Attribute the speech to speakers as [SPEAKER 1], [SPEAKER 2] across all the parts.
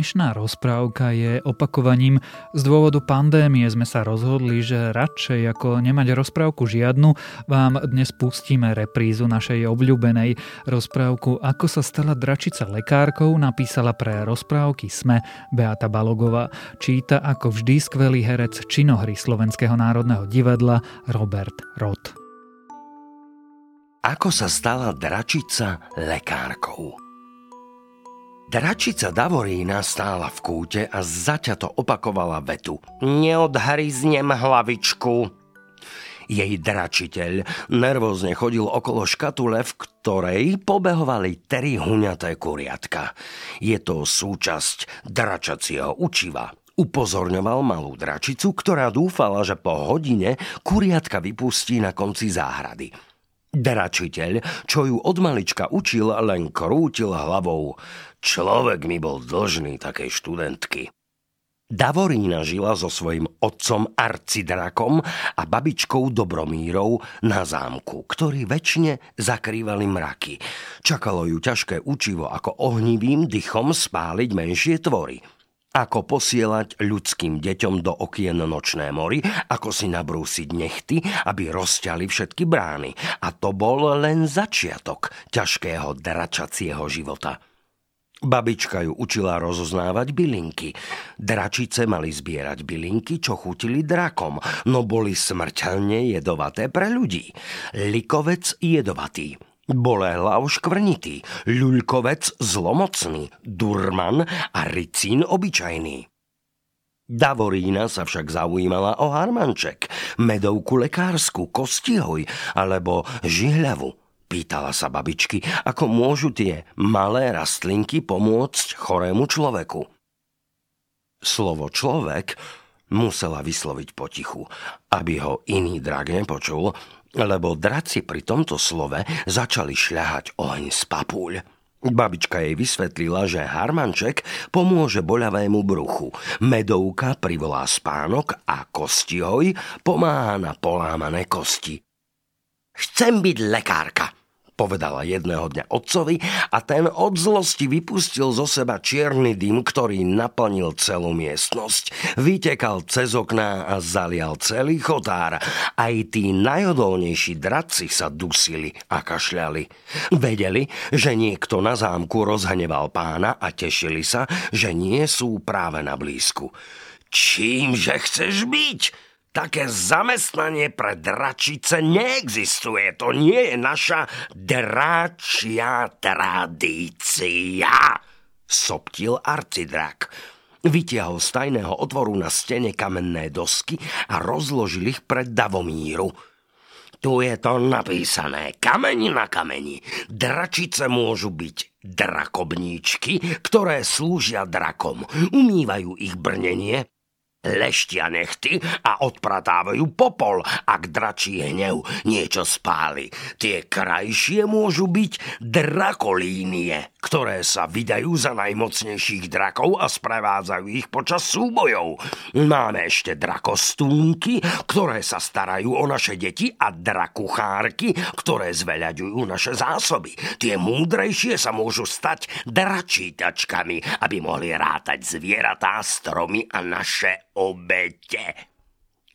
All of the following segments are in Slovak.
[SPEAKER 1] Dnešná rozprávka je opakovaním. Z dôvodu pandémie sme sa rozhodli, že radšej ako nemať rozprávku žiadnu, vám dnes pustíme reprízu našej obľúbenej rozprávku Ako sa stala dračica lekárkou napísala pre rozprávky SME Beata Balogová. Číta ako vždy skvelý herec činohry Slovenského národného divadla Robert Roth.
[SPEAKER 2] Ako sa stala dračica lekárkou? Dračica Davorína stála v kúte a zaťato opakovala vetu. Neodhryznem hlavičku. Jej dračiteľ nervózne chodil okolo škatule, v ktorej pobehovali tri huňaté kuriatka. Je to súčasť dračacieho učiva. Upozorňoval malú dračicu, ktorá dúfala, že po hodine kuriatka vypustí na konci záhrady. Dračiteľ, čo ju od malička učil, len krútil hlavou. Človek mi bol dlžný takej študentky. Davorína žila so svojím otcom Arcidrakom a babičkou Dobromírou na zámku, ktorí väčšine zakrývali mraky. Čakalo ju ťažké učivo ako ohnivým dychom spáliť menšie tvory – ako posielať ľudským deťom do okien nočné mori, ako si nabrúsiť nechty, aby rozťali všetky brány. A to bol len začiatok ťažkého dračacieho života. Babička ju učila rozoznávať bylinky. Dračice mali zbierať bylinky, čo chutili drakom, no boli smrteľne jedovaté pre ľudí. Likovec jedovatý. Bolehlav škvrnitý, ľuľkovec zlomocný, durman a ricín obyčajný. Davorína sa však zaujímala o harmanček, medovku lekársku, kostihoj alebo žihľavu. Pýtala sa babičky, ako môžu tie malé rastlinky pomôcť chorému človeku. Slovo človek musela vysloviť potichu, aby ho iný drak nepočul, lebo draci pri tomto slove začali šľahať oheň z papúľ. Babička jej vysvetlila, že harmanček pomôže boľavému bruchu, medovka privolá spánok a kostihoj pomáha na polámané kosti. Chcem byť lekárka, povedala jedného dňa otcovi a ten od zlosti vypustil zo seba čierny dym, ktorý naplnil celú miestnosť. Vytekal cez okná a zalial celý chotár. Aj tí najodolnejší dradci sa dusili a kašľali. Vedeli, že niekto na zámku rozhneval pána a tešili sa, že nie sú práve na blízku. Čímže chceš byť? Také zamestnanie pre dračice neexistuje. To nie je naša dračia tradícia, soptil arcidrak. Vytiahol z tajného otvoru na stene kamenné dosky a rozložil ich pred Davomíru. Tu je to napísané, kameni na kameni. Dračice môžu byť drakobníčky, ktoré slúžia drakom. Umývajú ich brnenie, leštia nechty a odpratávajú popol, ak dračí hnev niečo spáli. Tie krajšie môžu byť drakolínie, ktoré sa vydajú za najmocnejších drakov a sprevádzajú ich počas súbojov. Máme ešte drakostúnky, ktoré sa starajú o naše deti a drakuchárky, ktoré zveľaďujú naše zásoby. Tie múdrejšie sa môžu stať dračítačkami, aby mohli rátať zvieratá, stromy a naše obete.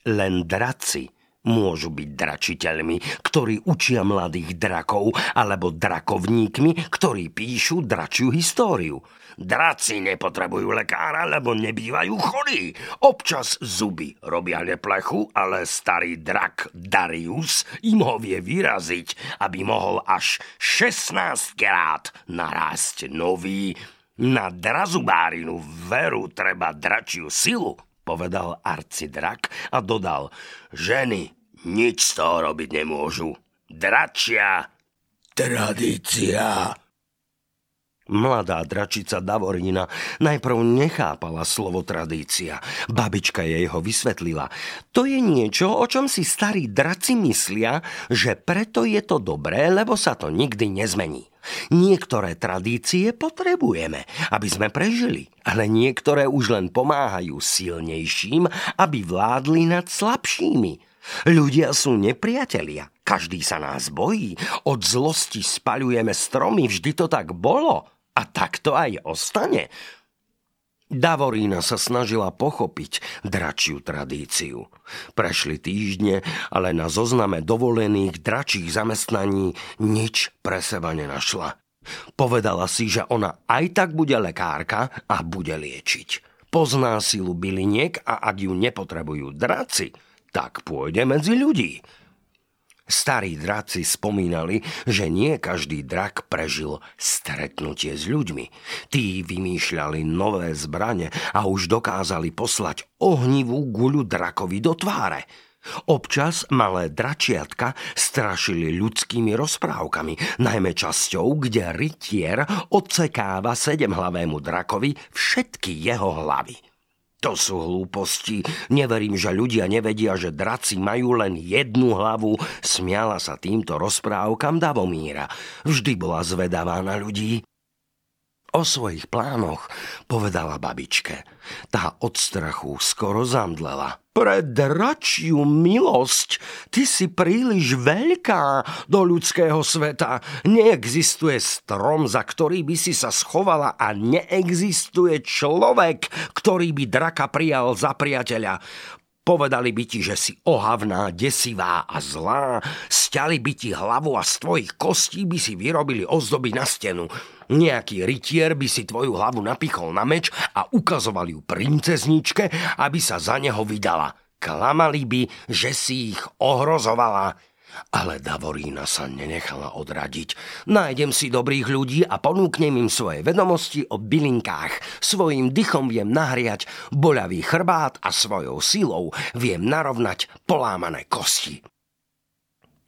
[SPEAKER 2] Len draci môžu byť dračiteľmi, ktorí učia mladých drakov, alebo drakovníkmi, ktorí píšu dračiu históriu. Draci nepotrebujú lekára, lebo nebývajú chorí. Občas zuby robia neplechu, ale starý drak Darius im ho vie vyraziť, aby mohol až 16 krát narásť nový. Na drazubárinu veru treba dračiu silu, povedal arcidrak a dodal, ženy nič z toho robiť nemôžu. Dračia tradícia. Mladá dračica Davorina najprv nechápala slovo tradícia. Babička jej ho vysvetlila. To je niečo, o čom si starí draci myslia, že preto je to dobré, lebo sa to nikdy nezmení. Niektoré tradície potrebujeme, aby sme prežili, ale niektoré už len pomáhajú silnejším, aby vládli nad slabšími. Ľudia sú nepriatelia, každý sa nás bojí, od zlosti spaľujeme stromy, vždy to tak bolo. A tak to aj ostane. Davorína sa snažila pochopiť dračiu tradíciu. Prešli týždne, ale na zozname dovolených dračích zamestnaní nič pre seba nenašla. Povedala si, že ona aj tak bude lekárka a bude liečiť. Pozná silu byliniek a ak ju nepotrebujú draci, tak pôjde medzi ľudí. Starí draci spomínali, že nie každý drak prežil stretnutie s ľuďmi. Tí vymýšľali nové zbrane a už dokázali poslať ohnivú guľu drakovi do tváre. Občas malé dračiatka strašili ľudskými rozprávkami, najmä časťou, kde rytier odsekáva sedemhlavému drakovi všetky jeho hlavy. To sú hlúposti. Neverím, že ľudia nevedia, že draci majú len jednu hlavu. Smiala sa týmto rozprávkam Davomíra. Vždy bola zvedavá na ľudí. O svojich plánoch povedala babičke. Tá od strachu skoro zamdlela. Pre dračiu milosť, ty si príliš veľká do ľudského sveta. Neexistuje strom, za ktorý by si sa schovala a neexistuje človek, ktorý by draka prijal za priateľa. Povedali by ti, že si ohavná, desivá a zlá. Sťali by ti hlavu a z tvojich kostí by si vyrobili ozdoby na stenu. Nejaký rytier by si tvoju hlavu napichol na meč a ukazoval ju princezničke, aby sa za neho vydala. Klamali by, že si ich ohrozovala. Ale Davorína sa nenechala odradiť. Nájdem si dobrých ľudí a ponúknem im svoje vedomosti o bylinkách. Svojim dychom viem nahriať boľavý chrbát a svojou silou viem narovnať polámané kosti.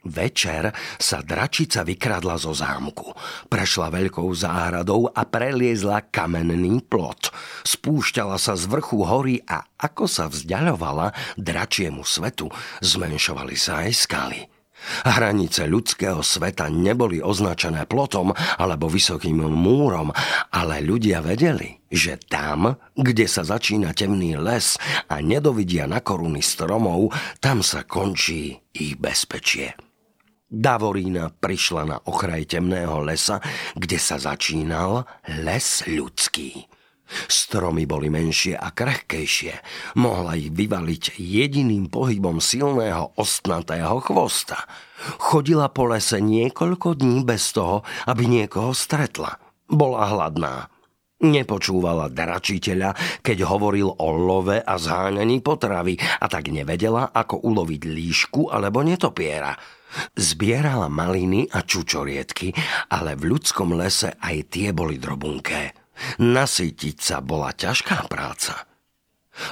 [SPEAKER 2] Večer sa dračica vykradla zo zámku. Prešla veľkou záhradou a preliezla kamenný plot. Spúšťala sa z vrchu hory a ako sa vzdialovala dračiemu svetu, zmenšovali sa aj skaly. Hranice ľudského sveta neboli označené plotom alebo vysokým múrom, ale ľudia vedeli, že tam, kde sa začína temný les a nedovidia na koruny stromov, tam sa končí ich bezpečie. Davorína prišla na okraj temného lesa, kde sa začínal les ľudský. Stromy boli menšie a krehkejšie. Mohla ich vyvaliť jediným pohybom silného ostnatého chvosta. Chodila po lese niekoľko dní bez toho, aby niekoho stretla. Bola hladná. Nepočúvala dračiteľa, keď hovoril o love a zháňaní potravy a tak nevedela, ako uloviť líšku alebo netopiera. Zbierala maliny a čučorietky, ale v ľudskom lese aj tie boli drobunké. Nasytiť sa bola ťažká práca.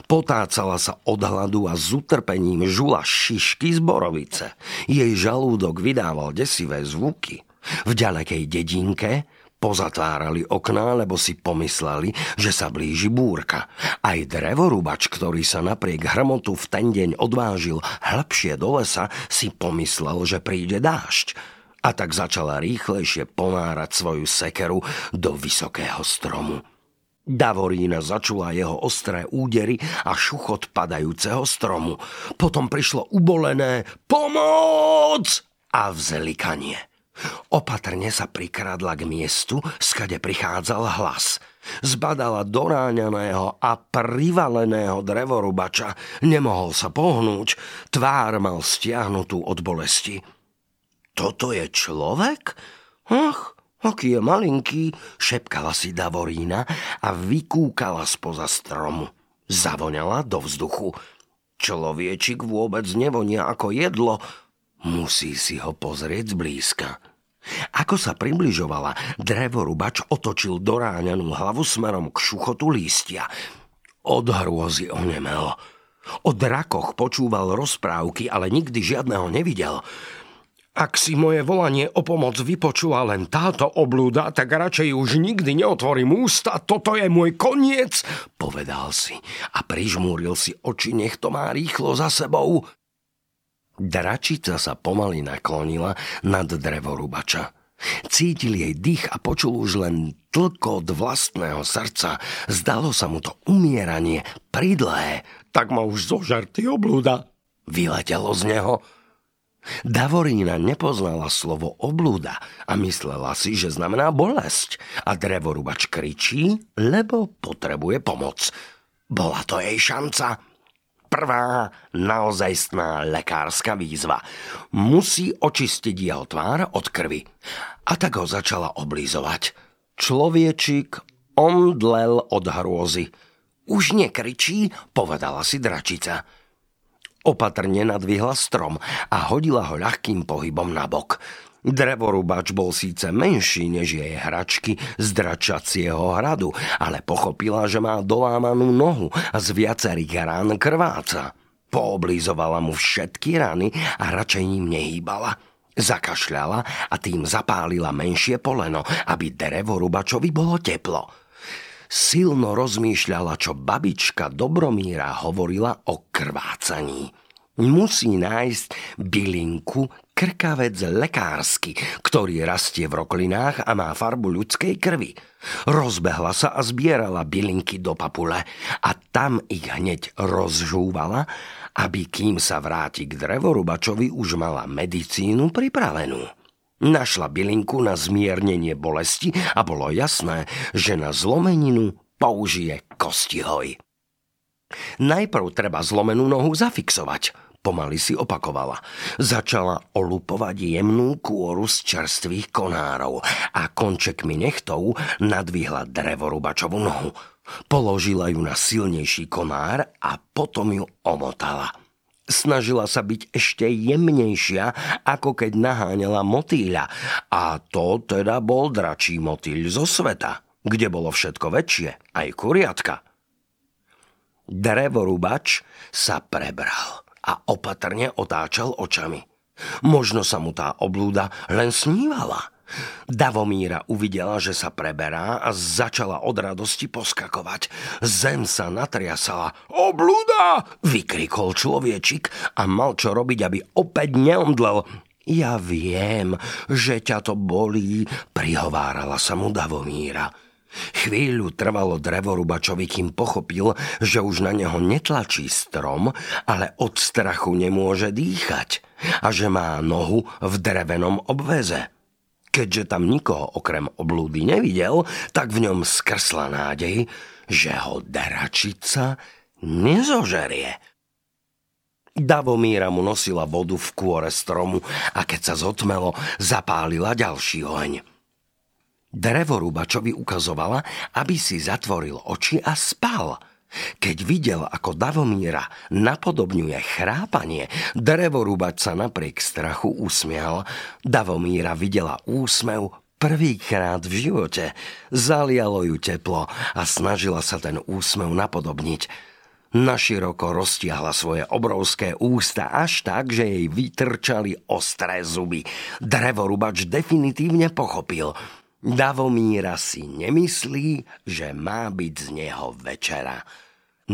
[SPEAKER 2] Potácala sa od hladu a s utrpením žula šišky z borovice. Jej žalúdok vydával desivé zvuky. V ďalekej dedinke pozatvárali okná, lebo si pomysleli, že sa blíži búrka. Aj drevorúbač, ktorý sa napriek hrmotu v ten deň odvážil hĺbšie do lesa, si pomyslel, že príde dážď a tak začala rýchlejšie ponárať svoju sekeru do vysokého stromu. Davorína začula jeho ostré údery a šuchot padajúceho stromu. Potom prišlo ubolené pomoc a vzlikanie. Opatrne sa prikradla k miestu, skade prichádzal hlas. Zbadala doráňaného a privaleného drevorubača. Nemohol sa pohnúť, tvár mal stiahnutú od bolesti. Toto je človek? Ach, aký je malinký, šepkala si Davorína a vykúkala spoza stromu. Zavoňala do vzduchu. Človiečik vôbec nevonia ako jedlo, musí si ho pozrieť zblízka. Ako sa približovala, drevorubač otočil doráňanú hlavu smerom k šuchotu lístia. Od hrôzy onemel. O drakoch počúval rozprávky, ale nikdy žiadneho nevidel. Ak si moje volanie o pomoc vypočula len táto oblúda, tak radšej už nikdy neotvorím ústa, toto je môj koniec, povedal si a prižmúril si oči, nech to má rýchlo za sebou. Dračica sa pomaly naklonila nad drevorubača. Cítil jej dých a počul už len tlkot vlastného srdca. Zdalo sa mu to umieranie pridlé. Tak ma už zožarty oblúda. Vyletelo z neho. Davorína nepoznala slovo oblúda a myslela si, že znamená bolesť. A drevorubač kričí, lebo potrebuje pomoc. Bola to jej šanca. Prvá naozajstná lekárska výzva. Musí očistiť jeho tvár od krvi. A tak ho začala oblízovať. Človečik omdlel od hrôzy. Už nekričí, povedala si dračica. Opatrne nadvihla strom a hodila ho ľahkým pohybom na bok. Drevorúbač bol síce menší než jej hračky z dračacieho hradu, ale pochopila, že má dolámanú nohu a z viacerých rán krváca. Pooblizovala mu všetky rany a radšej ním nehýbala. Zakašľala a tým zapálila menšie poleno, aby drevorubačovi bolo teplo. Silno rozmýšľala, čo babička Dobromíra hovorila o krvácaní. Musí nájsť bylinku krkavec lekársky, ktorý rastie v roklinách a má farbu ľudskej krvi. Rozbehla sa a zbierala bylinky do papule a tam ich hneď rozžúvala, aby kým sa vráti k drevorubačovi už mala medicínu pripravenú. Našla bylinku na zmiernenie bolesti a bolo jasné, že na zlomeninu použije kostihoj. Najprv treba zlomenú nohu zafixovať – pomaly si opakovala. Začala olupovať jemnú kôru z čerstvých konárov a končekmi nechtov nadvihla drevorubačovú nohu. Položila ju na silnejší konár a potom ju omotala. Snažila sa byť ešte jemnejšia, ako keď naháňala motýľa. A to teda bol dračí motýľ zo sveta, kde bolo všetko väčšie, aj kuriatka. Drevorubač sa prebral a opatrne otáčal očami. Možno sa mu tá oblúda len snívala. Davomíra uvidela, že sa preberá a začala od radosti poskakovať. Zem sa natriasala. Oblúda! vykrikol človečik a mal čo robiť, aby opäť neomdlel. Ja viem, že ťa to bolí, prihovárala sa mu Davomíra. Chvíľu trvalo drevorubačovi, kým pochopil, že už na neho netlačí strom, ale od strachu nemôže dýchať a že má nohu v drevenom obveze. Keďže tam nikoho okrem oblúdy nevidel, tak v ňom skrsla nádej, že ho deračica nezožerie. Davomíra mu nosila vodu v kôre stromu a keď sa zotmelo, zapálila ďalší oheň. Drevorúbačovi ukazovala, aby si zatvoril oči a spal. Keď videl, ako Davomíra napodobňuje chrápanie, drevorúbač sa napriek strachu usmial. Davomíra videla úsmev prvýkrát v živote. Zalialo ju teplo a snažila sa ten úsmev napodobniť. Naširoko roztiahla svoje obrovské ústa až tak, že jej vytrčali ostré zuby. Drevorubač definitívne pochopil – Davomíra si nemyslí, že má byť z neho večera.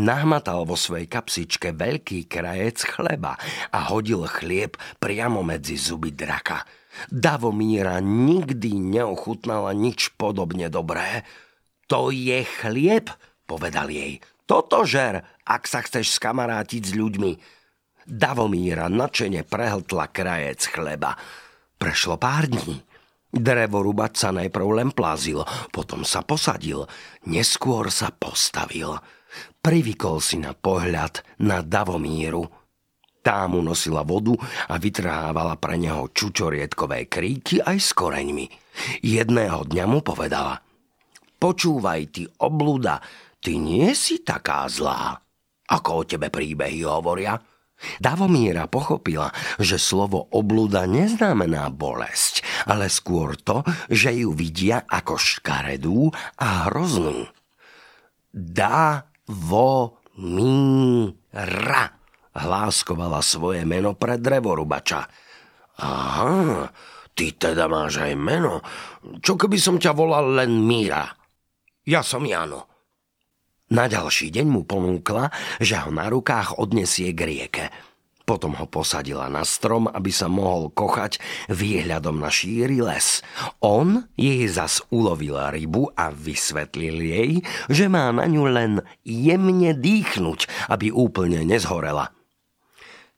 [SPEAKER 2] Nahmatal vo svojej kapsičke veľký krajec chleba a hodil chlieb priamo medzi zuby draka. Davomíra nikdy neochutnala nič podobne dobré. To je chlieb, povedal jej. Toto žer, ak sa chceš skamarátiť s ľuďmi. Davomíra načene prehltla krajec chleba. Prešlo pár dní. Drevorubač sa najprv len plázil, potom sa posadil, neskôr sa postavil. Privykol si na pohľad na Davomíru. Tá mu nosila vodu a vytrhávala pre neho čučorietkové kríky aj s koreňmi. Jedného dňa mu povedala Počúvaj ty, oblúda, ty nie si taká zlá. Ako o tebe príbehy hovoria? Davomíra pochopila, že slovo oblúda neznamená bolesť, ale skôr to, že ju vidia ako škaredú a hroznú. Da-vo-mí-ra hláskovala svoje meno pre drevorubača. Aha, ty teda máš aj meno. Čo keby som ťa volal len Míra? Ja som Jano. Na ďalší deň mu ponúkla, že ho na rukách odnesie k rieke. Potom ho posadila na strom, aby sa mohol kochať výhľadom na šíry les. On jej zas ulovil rybu a vysvetlil jej, že má na ňu len jemne dýchnuť, aby úplne nezhorela.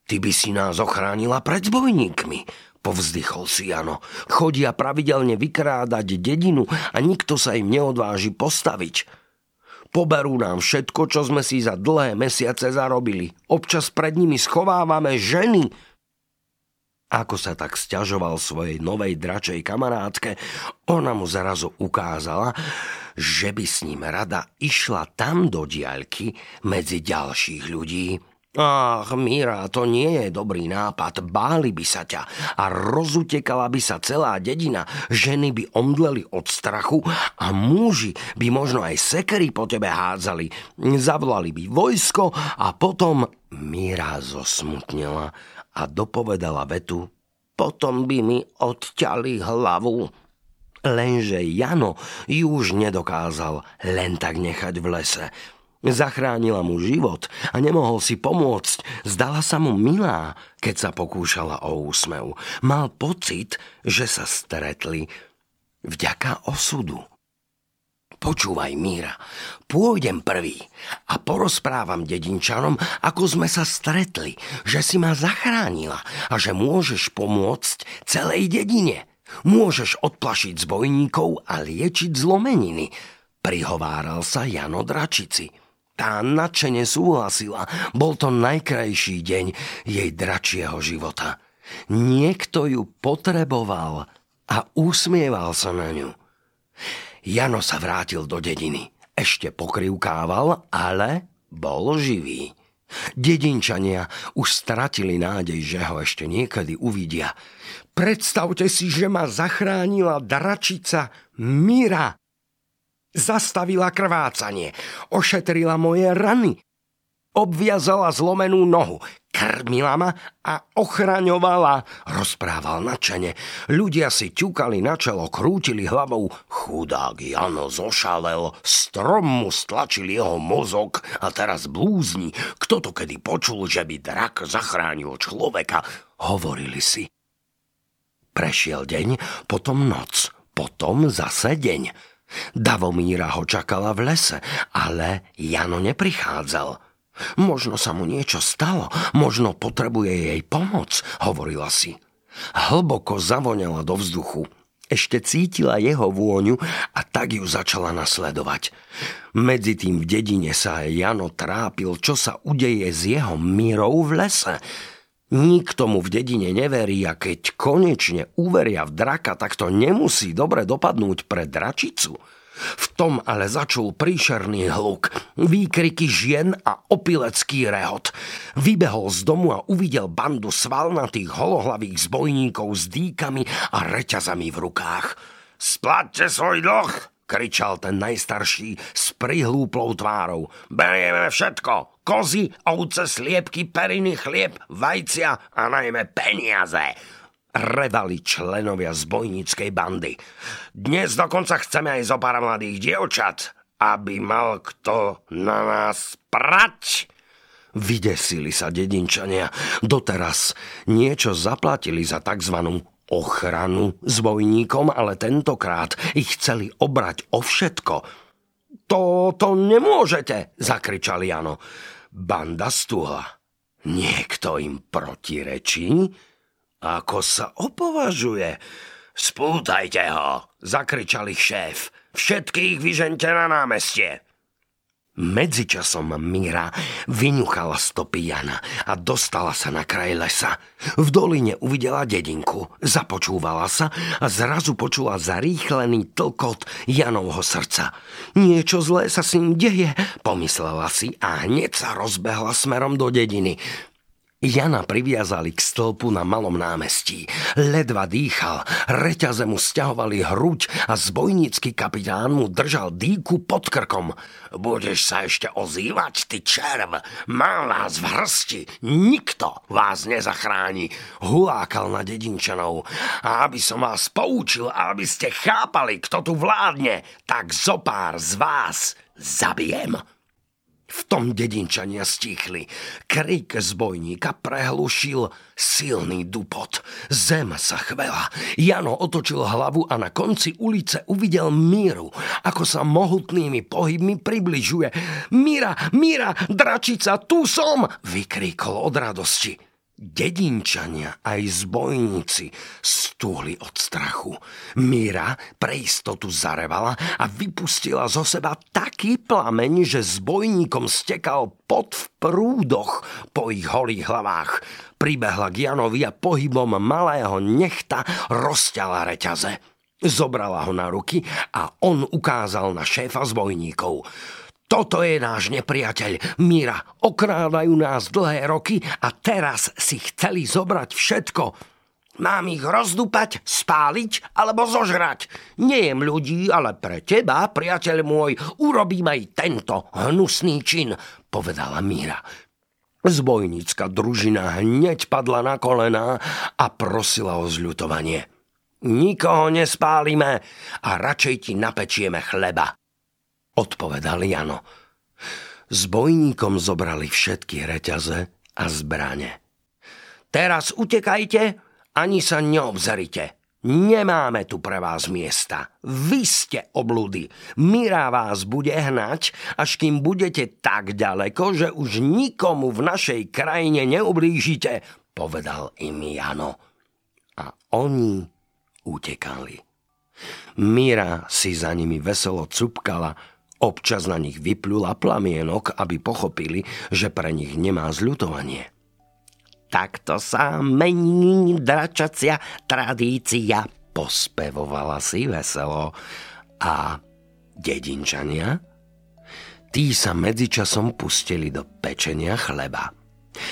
[SPEAKER 2] Ty by si nás ochránila pred zbojníkmi, povzdychol si Jano. Chodia pravidelne vykrádať dedinu a nikto sa im neodváži postaviť. Poberú nám všetko, čo sme si za dlhé mesiace zarobili. Občas pred nimi schovávame ženy. Ako sa tak stiažoval svojej novej dračej kamarátke, ona mu zarazu ukázala, že by s ním rada išla tam do diaľky medzi ďalších ľudí. Ach, Míra, to nie je dobrý nápad. Báli by sa ťa a rozutekala by sa celá dedina. Ženy by omdleli od strachu a muži by možno aj sekery po tebe hádzali. Zavolali by vojsko a potom Míra zosmutnila a dopovedala vetu potom by mi odťali hlavu. Lenže Jano ju už nedokázal len tak nechať v lese. Zachránila mu život a nemohol si pomôcť. Zdala sa mu milá, keď sa pokúšala o úsmev. Mal pocit, že sa stretli vďaka osudu. Počúvaj, Míra, pôjdem prvý a porozprávam dedinčanom, ako sme sa stretli, že si ma zachránila a že môžeš pomôcť celej dedine. Môžeš odplašiť zbojníkov a liečiť zlomeniny, prihováral sa Jano Dračici. Tá nadšene súhlasila. Bol to najkrajší deň jej dračieho života. Niekto ju potreboval a usmieval sa na ňu. Jano sa vrátil do dediny. Ešte pokrivkával, ale bol živý. Dedinčania už stratili nádej, že ho ešte niekedy uvidia. Predstavte si, že ma zachránila dračica Mira zastavila krvácanie, ošetrila moje rany, obviazala zlomenú nohu, krmila ma a ochraňovala, rozprával načene. Ľudia si ťukali na čelo, krútili hlavou. Chudák Jano zošalel, strom mu stlačil jeho mozog a teraz blúzni. Kto to kedy počul, že by drak zachránil človeka? Hovorili si. Prešiel deň, potom noc, potom zase deň. Davomíra ho čakala v lese, ale Jano neprichádzal. Možno sa mu niečo stalo, možno potrebuje jej pomoc, hovorila si. Hlboko zavonela do vzduchu. Ešte cítila jeho vôňu a tak ju začala nasledovať. Medzi tým v dedine sa Jano trápil, čo sa udeje s jeho mírou v lese. Nikto mu v dedine neverí a keď konečne uveria v draka, tak to nemusí dobre dopadnúť pre dračicu. V tom ale začul príšerný hluk, výkriky žien a opilecký rehot. Vybehol z domu a uvidel bandu svalnatých holohlavých zbojníkov s dýkami a reťazami v rukách. Splatte svoj dlh, kričal ten najstarší s prihlúplou tvárou. Berieme všetko, kozy, ovce, sliepky, periny, chlieb, vajcia a najmä peniaze. Revali členovia zbojníckej bandy. Dnes dokonca chceme aj zo pár mladých dievčat, aby mal kto na nás prať. Vydesili sa dedinčania. Doteraz niečo zaplatili za tzv ochranu zbojníkom, ale tentokrát ich chceli obrať o všetko. To, to nemôžete, zakričal Jano. Banda stuhla. Niekto im protirečí? Ako sa opovažuje? Spútajte ho, zakričal ich šéf. Všetkých vyžente na námestie. Medzičasom Mira vyňuchala stopy Jana a dostala sa na kraj lesa. V doline uvidela dedinku, započúvala sa a zrazu počula zarýchlený tlkot Janovho srdca. Niečo zlé sa s ním deje, pomyslela si a hneď sa rozbehla smerom do dediny. Jana priviazali k stĺpu na malom námestí. Ledva dýchal, reťaze mu stiahovali hruď a zbojnícky kapitán mu držal dýku pod krkom. Budeš sa ešte ozývať, ty červ? Mal nás v hrsti, nikto vás nezachráni. Hulákal na dedinčanov. A aby som vás poučil aby ste chápali, kto tu vládne, tak zopár z vás zabijem. V tom dedinčania stichli. Krik zbojníka prehlušil silný dupot. Zem sa chvela. Jano otočil hlavu a na konci ulice uvidel Míru, ako sa mohutnými pohybmi približuje. Míra, Míra, dračica, tu som! vykríkol od radosti. Dedinčania aj zbojníci stúhli od strachu. Míra pre istotu zarevala a vypustila zo seba taký plameň, že zbojníkom stekal pot v prúdoch po ich holých hlavách. Pribehla k Janovi a pohybom malého nechta rozťala reťaze. Zobrala ho na ruky a on ukázal na šéfa zbojníkov. Toto je náš nepriateľ. Mira, okrádajú nás dlhé roky a teraz si chceli zobrať všetko. Mám ich rozdupať, spáliť alebo zožrať. Nejem ľudí, ale pre teba, priateľ môj, urobím aj tento hnusný čin, povedala Míra. Zbojnícka družina hneď padla na kolená a prosila o zľutovanie. Nikoho nespálime a radšej ti napečieme chleba odpovedal Jano. S bojníkom zobrali všetky reťaze a zbrane. Teraz utekajte, ani sa neobzerite. Nemáme tu pre vás miesta. Vy ste oblúdy. Mira vás bude hnať, až kým budete tak ďaleko, že už nikomu v našej krajine neublížite, povedal im Jano. A oni utekali. Mira si za nimi veselo cupkala, Občas na nich vyplula plamienok, aby pochopili, že pre nich nemá zľutovanie. Takto sa mení dračacia tradícia, pospevovala si veselo. A dedinčania? Tí sa medzičasom pustili do pečenia chleba.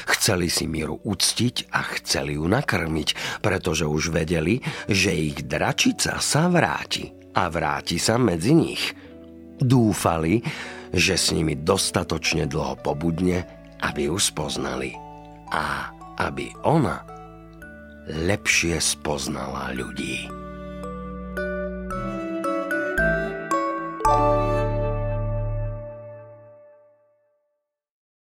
[SPEAKER 2] Chceli si Miru uctiť a chceli ju nakrmiť, pretože už vedeli, že ich dračica sa vráti a vráti sa medzi nich – Dúfali, že s nimi dostatočne dlho pobudne, aby ju spoznali a aby ona lepšie spoznala ľudí.